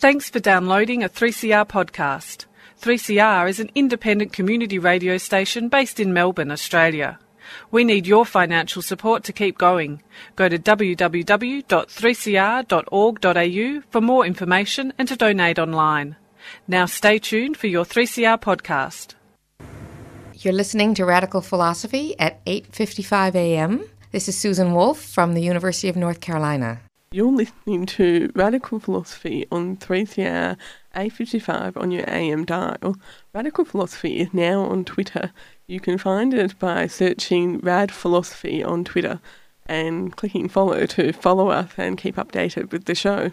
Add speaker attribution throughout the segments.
Speaker 1: Thanks for downloading a 3CR podcast. 3CR is an independent community radio station based in Melbourne, Australia. We need your financial support to keep going. Go to www.3cr.org.au for more information and to donate online. Now stay tuned for your 3CR podcast.
Speaker 2: You're listening to Radical Philosophy at 8:55 a.m. This is Susan Wolf from the University of North Carolina.
Speaker 3: You're listening to Radical Philosophy on 3CR A55 on your AM dial. Radical Philosophy is now on Twitter. You can find it by searching Rad Philosophy on Twitter and clicking follow to follow us and keep updated with the show.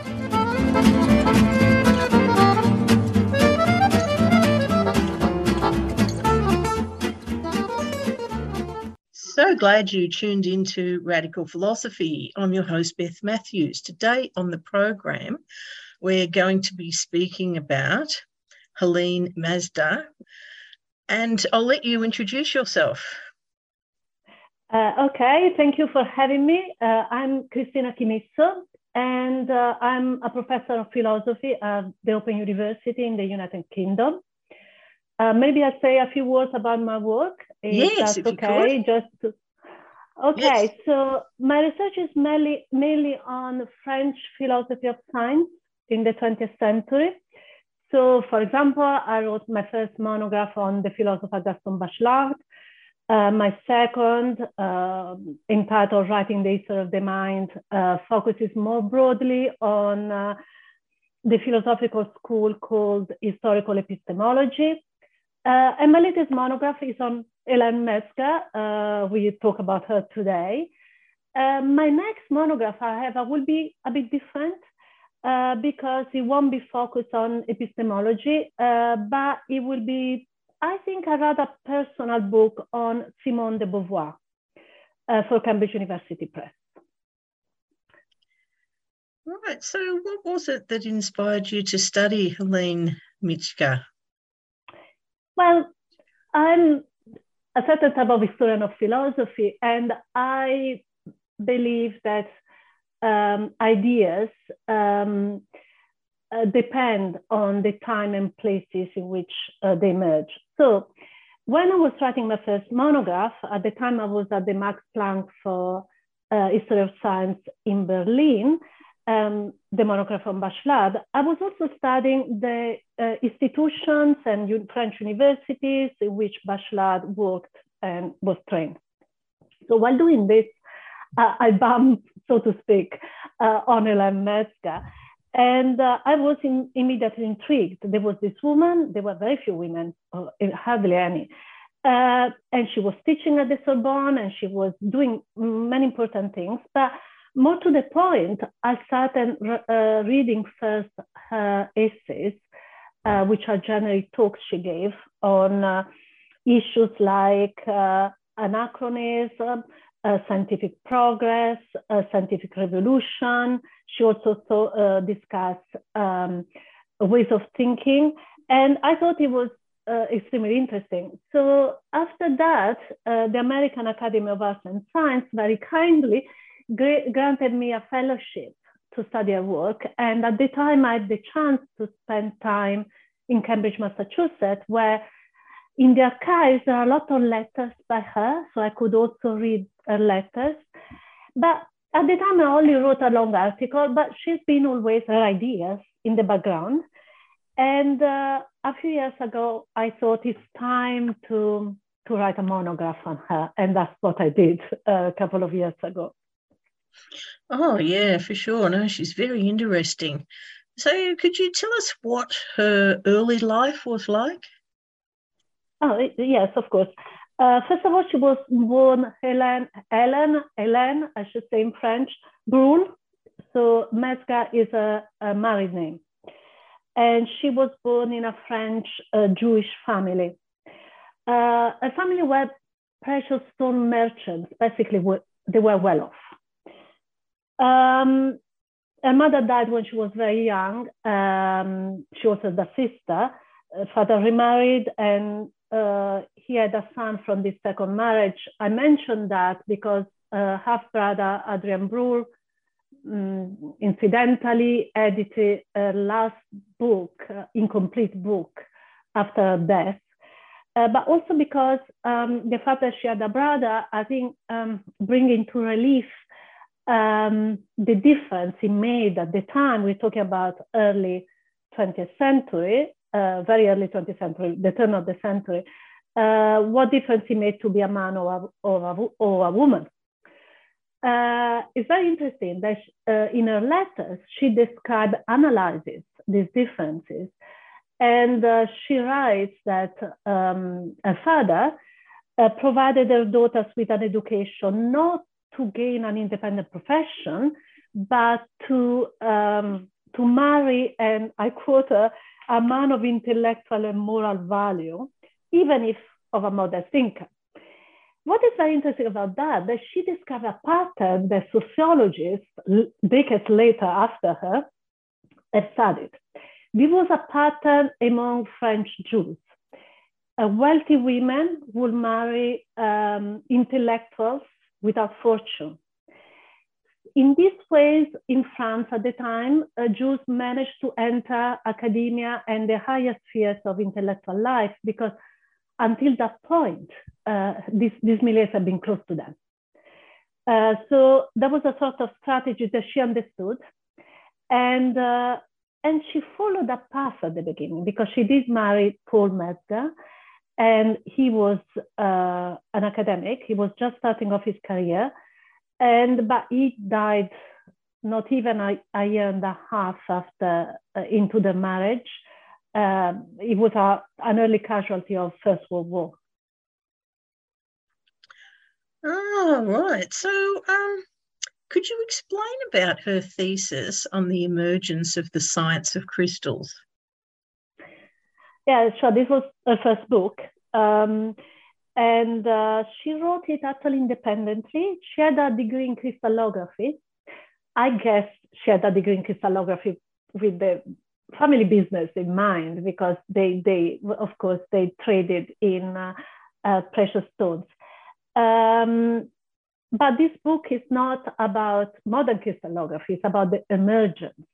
Speaker 4: Glad you tuned into Radical Philosophy. I'm your host, Beth Matthews. Today on the program, we're going to be speaking about Helene Metzger. And I'll let you introduce yourself.
Speaker 5: Uh, okay, thank you for having me. Uh, I'm Cristina Chimisso, and uh, I'm a professor of philosophy at the Open University in the United Kingdom. Uh, maybe I'll say a few words about my work. If
Speaker 4: Yes,
Speaker 5: that's
Speaker 4: if you
Speaker 5: okay.
Speaker 4: could.
Speaker 5: Just to... okay. So my research is mainly mainly on French philosophy of science in the 20th century. So, for example, I wrote my first monograph on the philosopher Gaston Bachelard. Uh, my second, uh, entitled Writing the History of the Mind, uh, focuses more broadly on uh, the philosophical school called historical epistemology. Uh, and my latest monograph is on Hélène Metzger. Uh, we talk about her today. Uh, my next monograph, however, will be a bit different uh, because it won't be focused on epistemology, uh, but it will be, I think, a rather personal book on Simone de Beauvoir uh, for Cambridge University Press.
Speaker 4: Right. So, what was it that inspired you to study Helene Metzger?
Speaker 5: Well, I'm a certain type of historian of philosophy, and I believe that um, ideas um, uh, depend on the time and places in which uh, they emerge. So, when I was writing my first monograph, at the time I was at the Max Planck for uh, History of Science in Berlin, um, the monograph on Bachelard, I was also studying the uh, institutions and French universities in which Bachelard worked and was trained. So while doing this, uh, I bumped, so to speak, uh, on Hélène Metzger. And uh, I was in, immediately intrigued. There was this woman, there were very few women, uh, hardly any. Uh, and she was teaching at the Sorbonne and she was doing many important things. But more to the point, I started uh, reading first her essays, uh, which are generally talks she gave on uh, issues like uh, anachronism, uh, scientific progress, uh, scientific revolution. She also so, discussed um, ways of thinking. And I thought it was uh, extremely interesting. So after that, uh, the American Academy of Arts and Science very kindly granted me a fellowship to study her work. And at the time, I had the chance to spend time in Cambridge, Massachusetts, where in the archives there are a lot of letters by her, so I could also read her letters. But at the time, I only wrote a long article, but she's been always her ideas in the background. And uh, a few years ago, I thought it's time to, to write a monograph on her. And that's what I did uh, a couple of years ago.
Speaker 4: Oh, yeah, for sure. No, she's very interesting. So, could you tell us what her early life was like?
Speaker 5: Oh, yes, of course. Uh, first of all, she was born Hélène, Hélène, Hélène, I should say in French, Bruhl. So Metzger is a, a married name. And she was born in a French uh, Jewish family. Uh, a family where precious stone merchants, basically, were, they were well off. Um, her mother died when she was very young. Um, she was the sister. Her father remarried and uh, he had a son from this second marriage. I mentioned that because uh, half brother Adrian Bruhl um, incidentally edited a last book, uh, incomplete book, after death. Uh, but also because um, the fact that she had a brother, I think, um, bringing to relief um, the difference he made at the time. We're talking about early 20th century, uh, very early 20th century, the turn of the century. Uh, what difference he made to be a man or a, or a, or a woman. Uh, it's very interesting that she, uh, in her letters, she describes, analyzes these differences. And uh, she writes that um, her father uh, provided her daughters with an education not to gain an independent profession, but to, um, to marry, and I quote her, a man of intellectual and moral value, even if of a modest income. What is very interesting about that, that she discovered a pattern that sociologists, decades later after her, have studied. There was a pattern among French Jews. Uh, wealthy women would marry um, intellectuals without fortune. In these ways, in France at the time, uh, Jews managed to enter academia and the higher spheres of intellectual life because until that point, uh, these, these milieus have been close to them. Uh, so that was a sort of strategy that she understood. And, uh, and she followed that path at the beginning because she did marry Paul Metzger and he was uh, an academic. He was just starting off his career. And, but he died not even a, a year and a half after uh, into the marriage um, it was a, an early casualty of First World War.
Speaker 4: Oh, right. So, um, could you explain about her thesis on the emergence of the science of crystals?
Speaker 5: Yeah, sure. This was her first book. Um, and uh, she wrote it actually independently. She had a degree in crystallography. I guess she had a degree in crystallography with the family business in mind because they they of course they traded in uh, uh, precious stones. Um, but this book is not about modern crystallography; it's about the emergence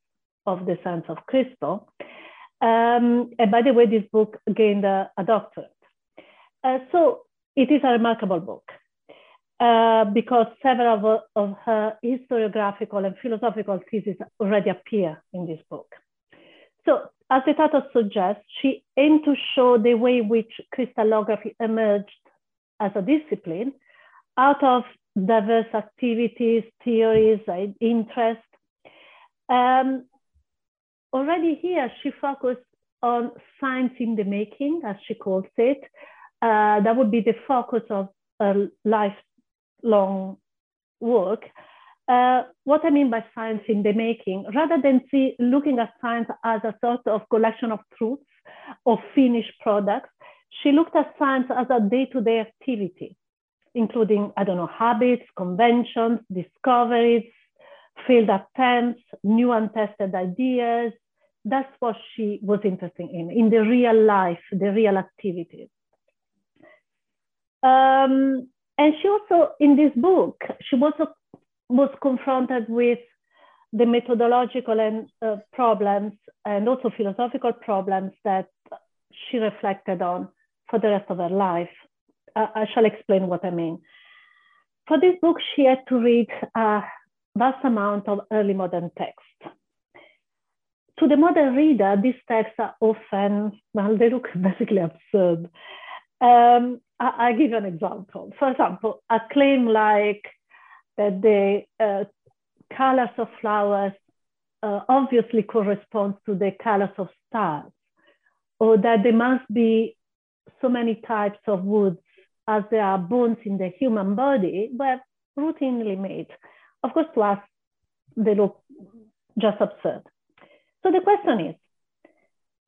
Speaker 5: of the science of crystal. Um, and by the way, this book gained a, a doctorate. Uh, so it is a remarkable book. Uh, because several of, of, her historiographical and philosophical theses already appear in this book. So as the title suggests, she aimed to show the way which crystallography emerged as a discipline out of diverse activities, theories, and interests. Um, already here, she focused on science in the making, as she calls it. Uh, that would be the focus of a lifelong work. Uh, what I mean by science in the making, rather than see looking at science as a sort of collection of truths or finished products, she looked at science as a day-to-day activity, including, I don't know, habits, conventions, discoveries, failed attempts, new untested ideas. That's what she was interested in, in the real life, the real activities. Um, and she also, in this book, she also was confronted with the methodological and uh, problems and also philosophical problems that she reflected on for the rest of her life. Uh, I shall explain what I mean. For this book, she had to read a vast amount of early modern text. To the modern reader, these texts are often, well, they look basically absurd. Um, I, I'll give an example. For example, a claim like that the uh, colors of flowers uh, obviously correspond to the colors of stars, or that there must be so many types of woods as there are bones in the human body, but routinely made. Of course, to they look just absurd. So the question is,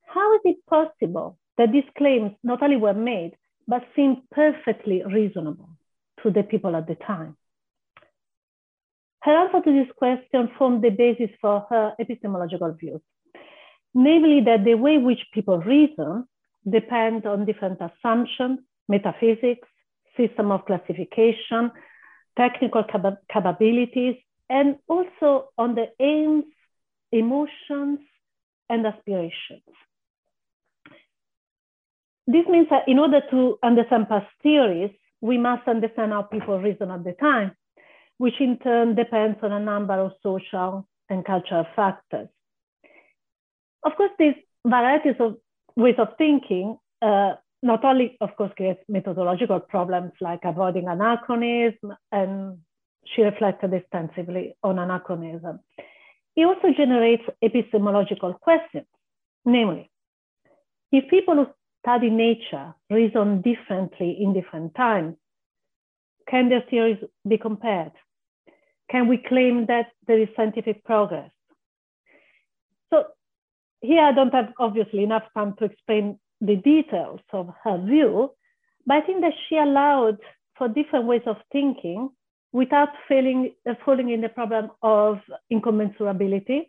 Speaker 5: how is it possible that these claims not only were made, but seemed perfectly reasonable to the people at the time? Her answer to this question formed the basis for her epistemological views, namely that the way which people reason depends on different assumptions, metaphysics, system of classification, technical cap- capabilities, and also on the aims, emotions, and aspirations. This means that in order to understand past theories, we must understand how people reason at the time, which in turn depends on a number of social and cultural factors. Of course, these varieties of ways of thinking uh, not only, of course, creates methodological problems like avoiding anachronism, and she reflected extensively on anachronism. It also generates epistemological questions, namely, if people who study nature reason differently in different times, can their theories be compared? Can we claim that there is scientific progress? So here I don't have obviously enough time to explain the details of her view, but I think that she allowed for different ways of thinking without failing, uh, falling in the problem of incommensurability,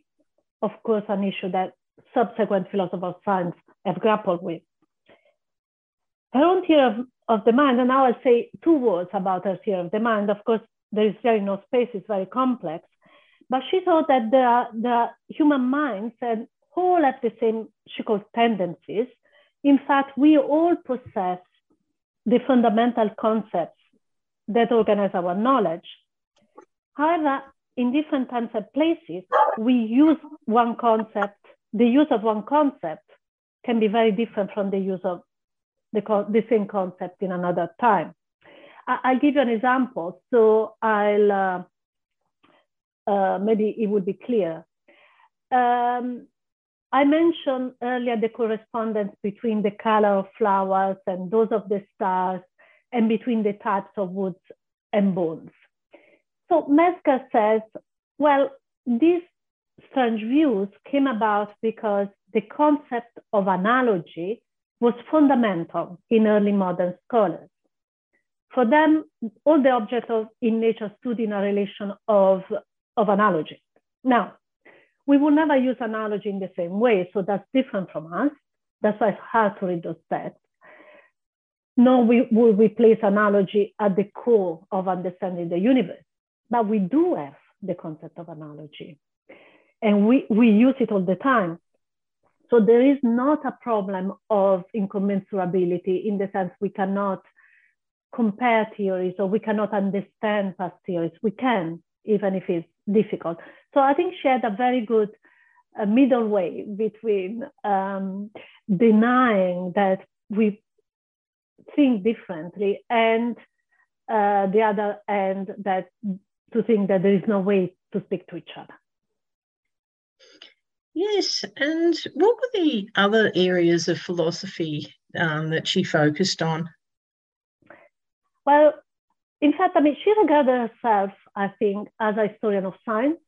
Speaker 5: of course, an issue that subsequent philosophers of science have grappled with. Her own theory of, of the mind, and now I'll say two words about her theory of the mind. Of course, there is really no space, it's very complex. But she thought that the, the human minds and all have the same, she called tendencies, in fact, we all possess the fundamental concepts that organize our knowledge. However, in different times and places, we use one concept, the use of one concept can be very different from the use of the, the same concept in another time. I, will give you an example. So I'll, uh, uh, maybe it would be clear. Um, I mentioned earlier the correspondence between the color of flowers and those of the stars and between the types of woods and bones. So Metzger says, well, these strange views came about because the concept of analogy was fundamental in early modern scholars. For them, all the objects of, in nature stood in a relation of, of analogy. Now, we will never use analogy in the same way. So that's different from us. That's why it's hard to read those texts. No, we will replace analogy at the core of understanding the universe. But we do have the concept of analogy. And we, we use it all the time. So there is not a problem of incommensurability in the sense we cannot compare theories or we cannot understand past theories. We can, even if it's difficult. So I think she had a very good uh, middle way between um, denying that we think differently and uh, the other end that to think that there is no way to speak to each other.
Speaker 4: Yes, and what were the other areas of philosophy um, that she focused on?
Speaker 5: Well, in fact, I mean, she regarded herself, I think, as a historian of science,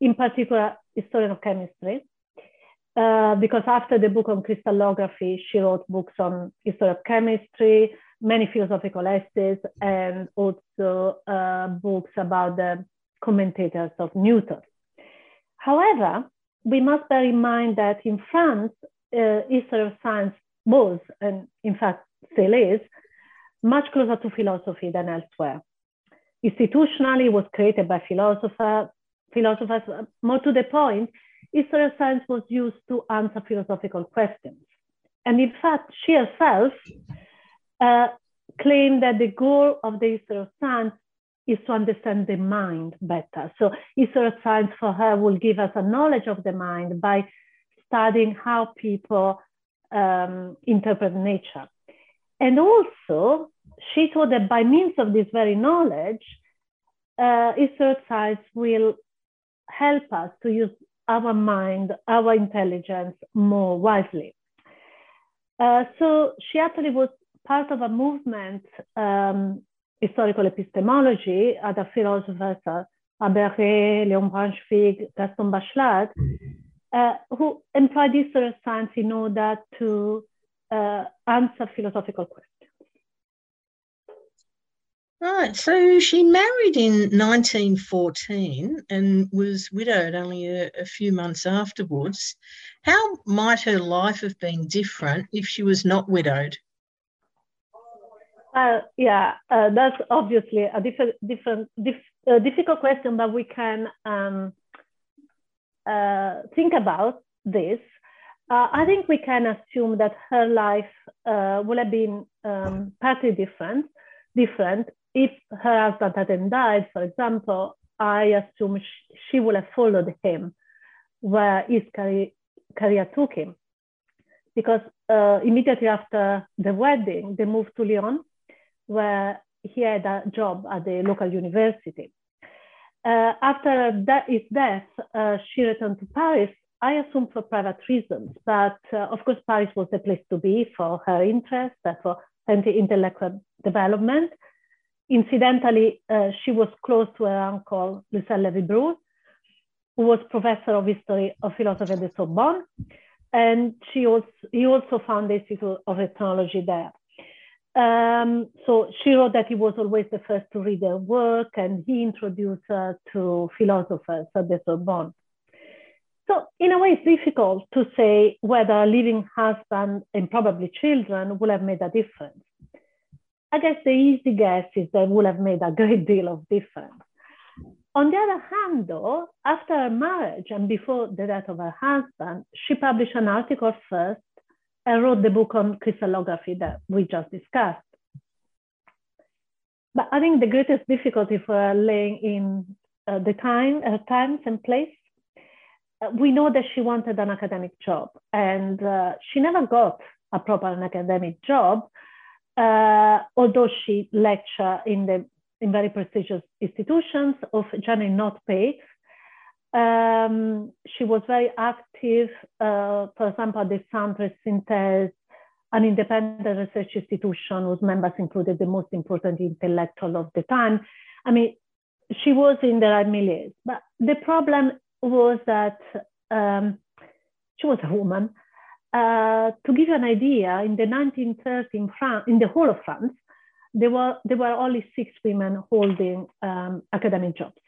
Speaker 5: in particular, historian of chemistry. Uh, because after the book on crystallography, she wrote books on history of chemistry, many philosophical essays, and also uh, books about the commentators of Newton. However, we must bear in mind that in France, uh, history of science was, and in fact still is, much closer to philosophy than elsewhere. Institutionally, it was created by philosophers. Philosophers, more to the point, of science was used to answer philosophical questions. And in fact, she herself uh, claimed that the goal of the history of science is to understand the mind better. So history of science for her will give us a knowledge of the mind by studying how people um, interpret nature. And also, she thought that by means of this very knowledge, uh, history science will help us to use our mind, our intelligence more wisely. Uh, so she actually was part of a movement, um, historical epistemology, other philosophers, uh, Abel Rey, Leon Brunschvicg, Gaston Bachelard, uh, who employed history of science in order to uh, answer philosophical questions.
Speaker 4: Right. So she married in 1914 and was widowed only a, a, few months afterwards. How might her life have been different if she was not widowed?
Speaker 5: Uh, yeah, uh, that's obviously a different, different, dif- uh, difficult question, but we can um, uh, think about this. Uh, I think we can assume that her life uh, would have been um, partly different. Different if her husband hadn't died, for example, I assume she, she would have followed him where his career, took him. Because uh, immediately after the wedding, they moved to Lyon, where he had a job at the local university. Uh, after his death, uh, she returned to Paris, I assume for private reasons, but uh, of course, Paris was the place to be for her interest, for her intellectual development. Incidentally, uh, she was close to her uncle, Lucien Levy-Bruhl, who was professor of history of philosophy at the Sorbonne. And she also, he also found the Institute of Ethnology there. Um, so she wrote that he was always the first to read her work and he introduced her to philosophers at the Sorbonne. So in a way, it's difficult to say whether a living husband and probably children would have made a difference. I guess the easy guess is that would have made a great deal of difference. On the other hand, though, after her marriage and before the death of her husband, she published an article first and wrote the book on crystallography that we just discussed. But I think the greatest difficulty for laying in uh, the time, uh, times and place. Uh, we know that she wanted an academic job, and uh, she never got a proper academic job uh, although she lectured in the in very prestigious institutions of generally not paid. Um, she was very active, uh, for example, at the Centre Synthèse, an independent research institution whose members included the most important intellectual of the time. I mean, she was in the right milieu, but the problem was that um, she was a woman uh, to give you an idea, in the 1930s in France, in the whole of France, there were there were only six women holding um, academic jobs,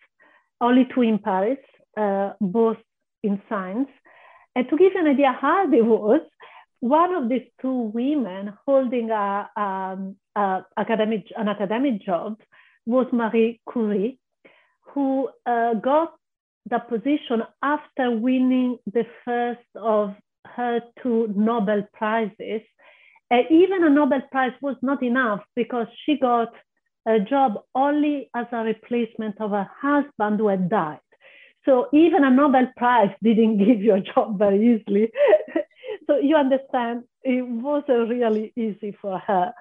Speaker 5: only two in Paris, uh, both in science. And to give you an idea how it was, one of these two women holding a, um, a academic an academic job was Marie Curie, who uh, got the position after winning the first of her two Nobel Prizes. Uh, even a Nobel Prize was not enough because she got a job only as a replacement of her husband who had died. So even a Nobel Prize didn't give you a job very easily. so you understand, it wasn't really easy for her.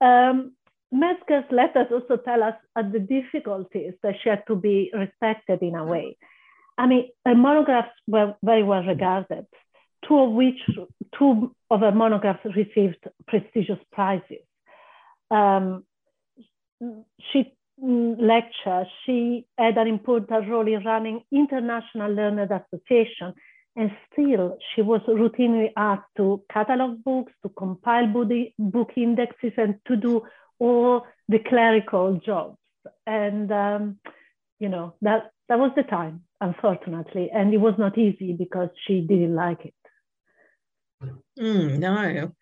Speaker 5: Um, Metzger's letters also tell us the difficulties that she had to be respected in a way. I mean, her monographs were very well regarded two of which, two of her monographs received prestigious prizes. Um, she mm, lectured, she had an important role in running International Learned Association, and still she was routinely asked to catalog books, to compile book indexes, and to do all the clerical jobs. And um, you know that that was the time, unfortunately, and it was not easy because she didn't like it.
Speaker 4: Mm, no.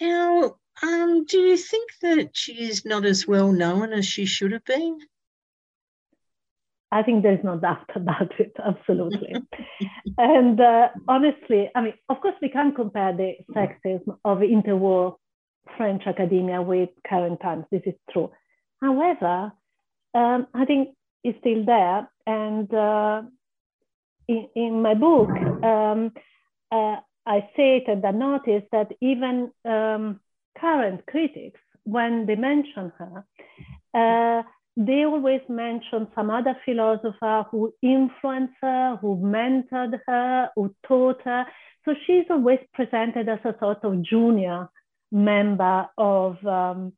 Speaker 4: Now, um, do you think that she is not as well known as she should have been?
Speaker 5: I think there's no doubt about it, absolutely. and uh, honestly, I mean, of course, we can't compare the sexism of interwar French academia with current times. This is true. However, um, I think it's still there. And uh, in, in my book, um, uh, I stated the notice that even um, current critics, when they mention her, uh, they always mention some other philosopher who influenced her, who mentored her, who taught her. So she's always presented as a sort of junior member of um,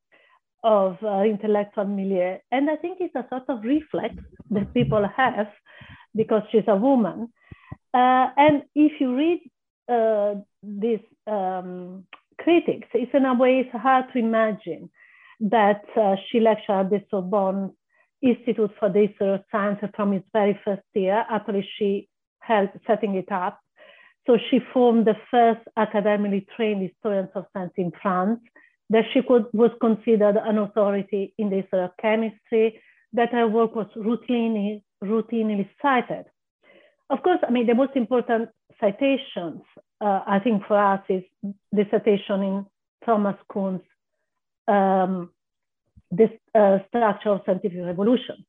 Speaker 5: of uh, intellectual milieu, and I think it's a sort of reflex that people have because she's a woman. Uh, and if you read uh, these um, critics. It's in a way it's hard to imagine that uh, she lectured at the Sorbonne Institute for the History of Science from its very first year. Actually, she helped setting it up. So she formed the first academically trained historians of science in France, that she could, was considered an authority in the history of chemistry, that her work was routinely, routinely cited. Of course, I mean, the most important citations, uh, I think for us, is the citation in Thomas Kuhn's um, this uh, structure of scientific revolution.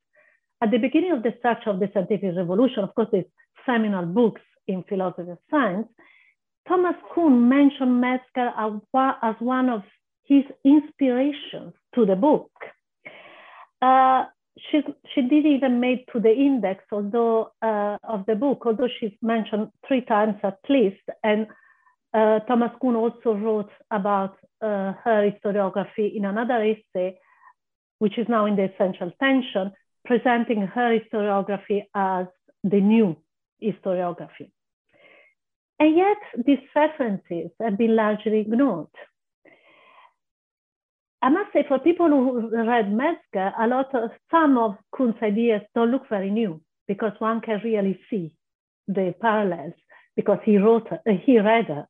Speaker 5: At the beginning of the structure of the scientific revolution, of course, these seminal books in philosophy of science, Thomas Kuhn mentioned Metzger as one of his inspirations to the book. Uh, she, she did even make to the index although uh, of the book, although she's mentioned three times at least. And uh, Thomas Kuhn also wrote about uh, her historiography in another essay, which is now in the essential tension, presenting her historiography as the new historiography. And yet these references have been largely ignored. I must say, for people who read Metzger, a lot of some of Kuhn's ideas don't look very new because one can really see the parallels because he wrote, uh, he read her.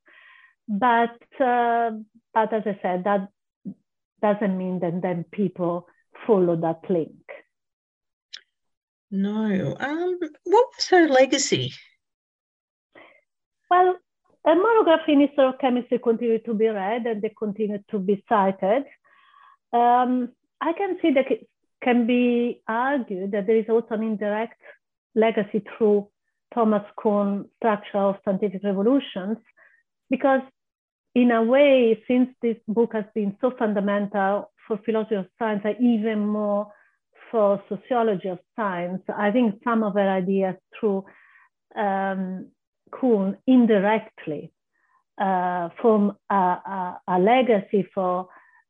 Speaker 5: But uh, but as I said, that doesn't mean that then people follow that link.
Speaker 4: No. Um, what was her legacy?
Speaker 5: Well, a monograph in history of chemistry continued to be read and they continued to be cited. Um, I can see that it can be argued that there is also an indirect legacy through Thomas Kuhn's structure of scientific revolutions, because in a way, since this book has been so fundamental for philosophy of science and even more for sociology of science, I think some of her ideas through um, Kuhn indirectly uh, form a, a, a, legacy for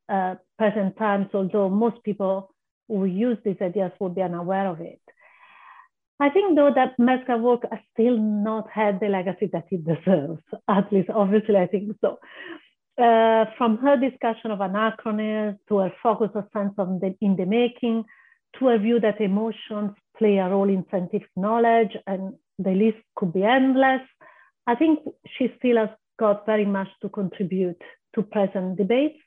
Speaker 5: uh, present times, although most people who use these ideas will be unaware of it. I think though that Metzger work has still not had the legacy that it deserves, at least obviously I think so. Uh, from her discussion of anachronism to her focus of sense the, in the making, to her view that emotions play a role in scientific knowledge, and the list could be endless. I think she still has got very much to contribute to present debates.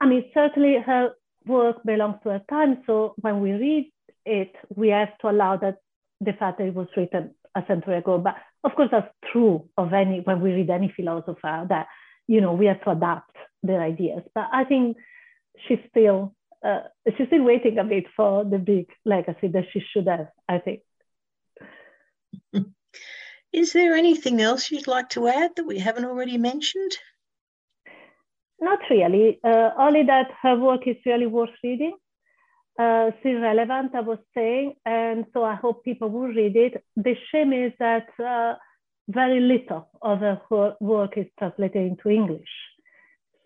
Speaker 5: I mean, certainly her work belongs to her time, so when we read it, we have to allow that the fact that it was written a century ago. But of course, that's true of any when we read any philosopher that you know we have to adapt their ideas. But I think she's still uh, she's still waiting a bit for the big legacy that she should have. I think.
Speaker 4: Is there anything else you'd like to add that we haven't already mentioned?
Speaker 5: Not really. Uh, only that her work is really worth reading uh, relevant, I was saying, and so I hope people will read it. The shame is that uh, very little of her work is translated into English.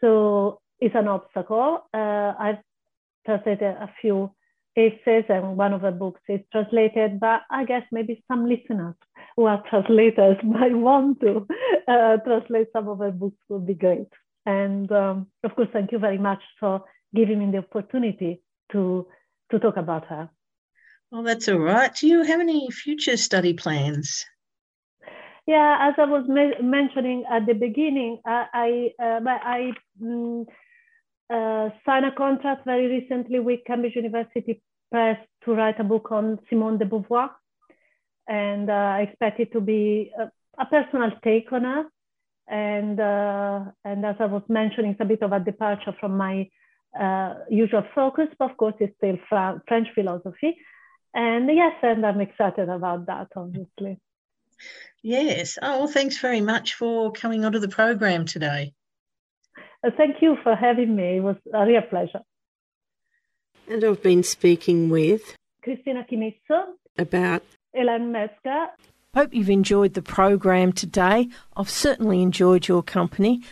Speaker 5: So it's an obstacle. Uh, I've translated a few essays and one of her books is translated, but I guess maybe some listeners who are translators might want to uh, translate some of her books would be great. And um, of course, thank you very much for giving me the opportunity to to talk about her.
Speaker 4: Well, that's all right. Do you have any future study plans?
Speaker 5: Yeah, as I was me- mentioning at the beginning, I I, uh, I mm, uh, signed a contract very recently with Cambridge University Press to write a book on Simone de Beauvoir, and uh, I expect it to be a, a personal take on her. And uh, and as I was mentioning, it's a bit of a departure from my uh, usual focus, but of course, it's still Fra- French philosophy. And yes, and I'm excited about that, obviously.
Speaker 4: Yes. Oh, well, thanks very much for coming onto the program today.
Speaker 5: Uh, thank you for having me. It was a real pleasure.
Speaker 6: And I've been speaking with
Speaker 5: Cristina Chimisso
Speaker 6: about
Speaker 5: Hélène Metzger.
Speaker 6: Hope you've enjoyed the program today. I've certainly enjoyed your company.